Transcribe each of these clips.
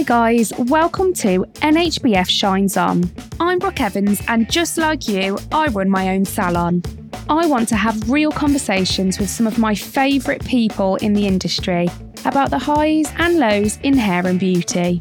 Hi, guys, welcome to NHBF Shines On. I'm Brooke Evans, and just like you, I run my own salon. I want to have real conversations with some of my favourite people in the industry about the highs and lows in hair and beauty.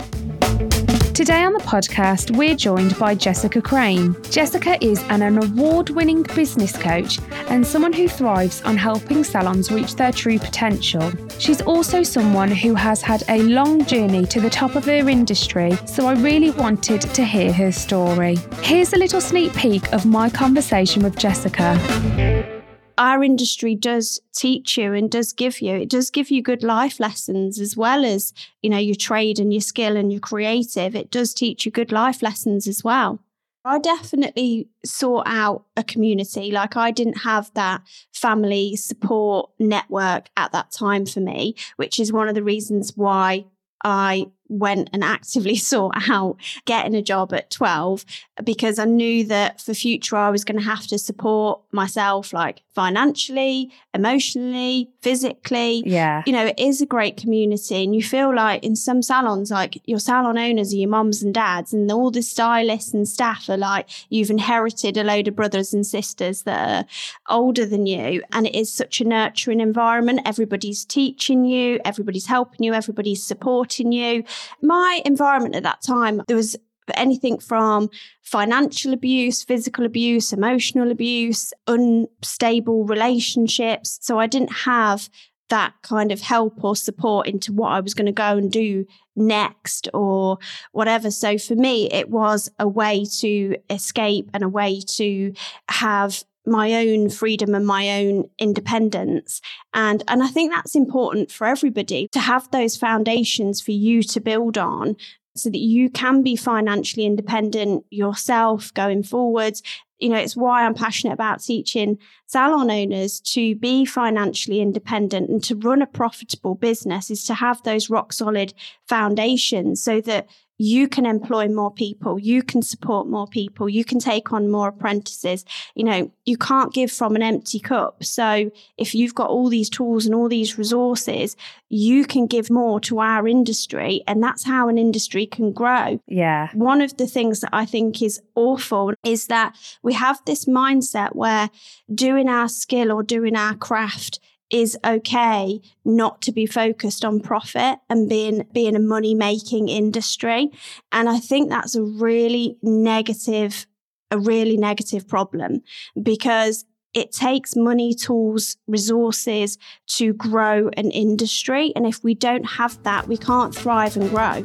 Today on the podcast, we're joined by Jessica Crane. Jessica is an, an award winning business coach and someone who thrives on helping salons reach their true potential. She's also someone who has had a long journey to the top of her industry, so I really wanted to hear her story. Here's a little sneak peek of my conversation with Jessica our industry does teach you and does give you it does give you good life lessons as well as you know your trade and your skill and your creative it does teach you good life lessons as well I definitely sought out a community. Like, I didn't have that family support network at that time for me, which is one of the reasons why I went and actively sought out getting a job at 12 because I knew that for future I was going to have to support myself like financially, emotionally, physically. Yeah. You know, it is a great community and you feel like in some salons like your salon owners are your mums and dads and all the stylists and staff are like you've inherited a load of brothers and sisters that are older than you and it is such a nurturing environment. Everybody's teaching you, everybody's helping you, everybody's supporting you my environment at that time, there was anything from financial abuse, physical abuse, emotional abuse, unstable relationships. So I didn't have that kind of help or support into what I was going to go and do next or whatever. So for me, it was a way to escape and a way to have my own freedom and my own independence. And and I think that's important for everybody to have those foundations for you to build on so that you can be financially independent yourself going forwards you know it's why I'm passionate about teaching salon owners to be financially independent and to run a profitable business is to have those rock solid foundations so that you can employ more people, you can support more people, you can take on more apprentices. You know, you can't give from an empty cup. So if you've got all these tools and all these resources, you can give more to our industry. And that's how an industry can grow. Yeah. One of the things that I think is awful is that we have this mindset where doing our skill or doing our craft is okay not to be focused on profit and being being a money making industry. And i think that's a really negative a really negative problem because it takes money tools resources to grow an industry. And if we don't have that we can't thrive and grow.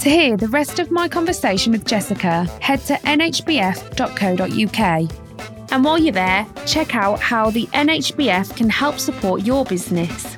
To hear the rest of my conversation with Jessica, head to nhbf.co.uk. And while you're there, check out how the NHBF can help support your business.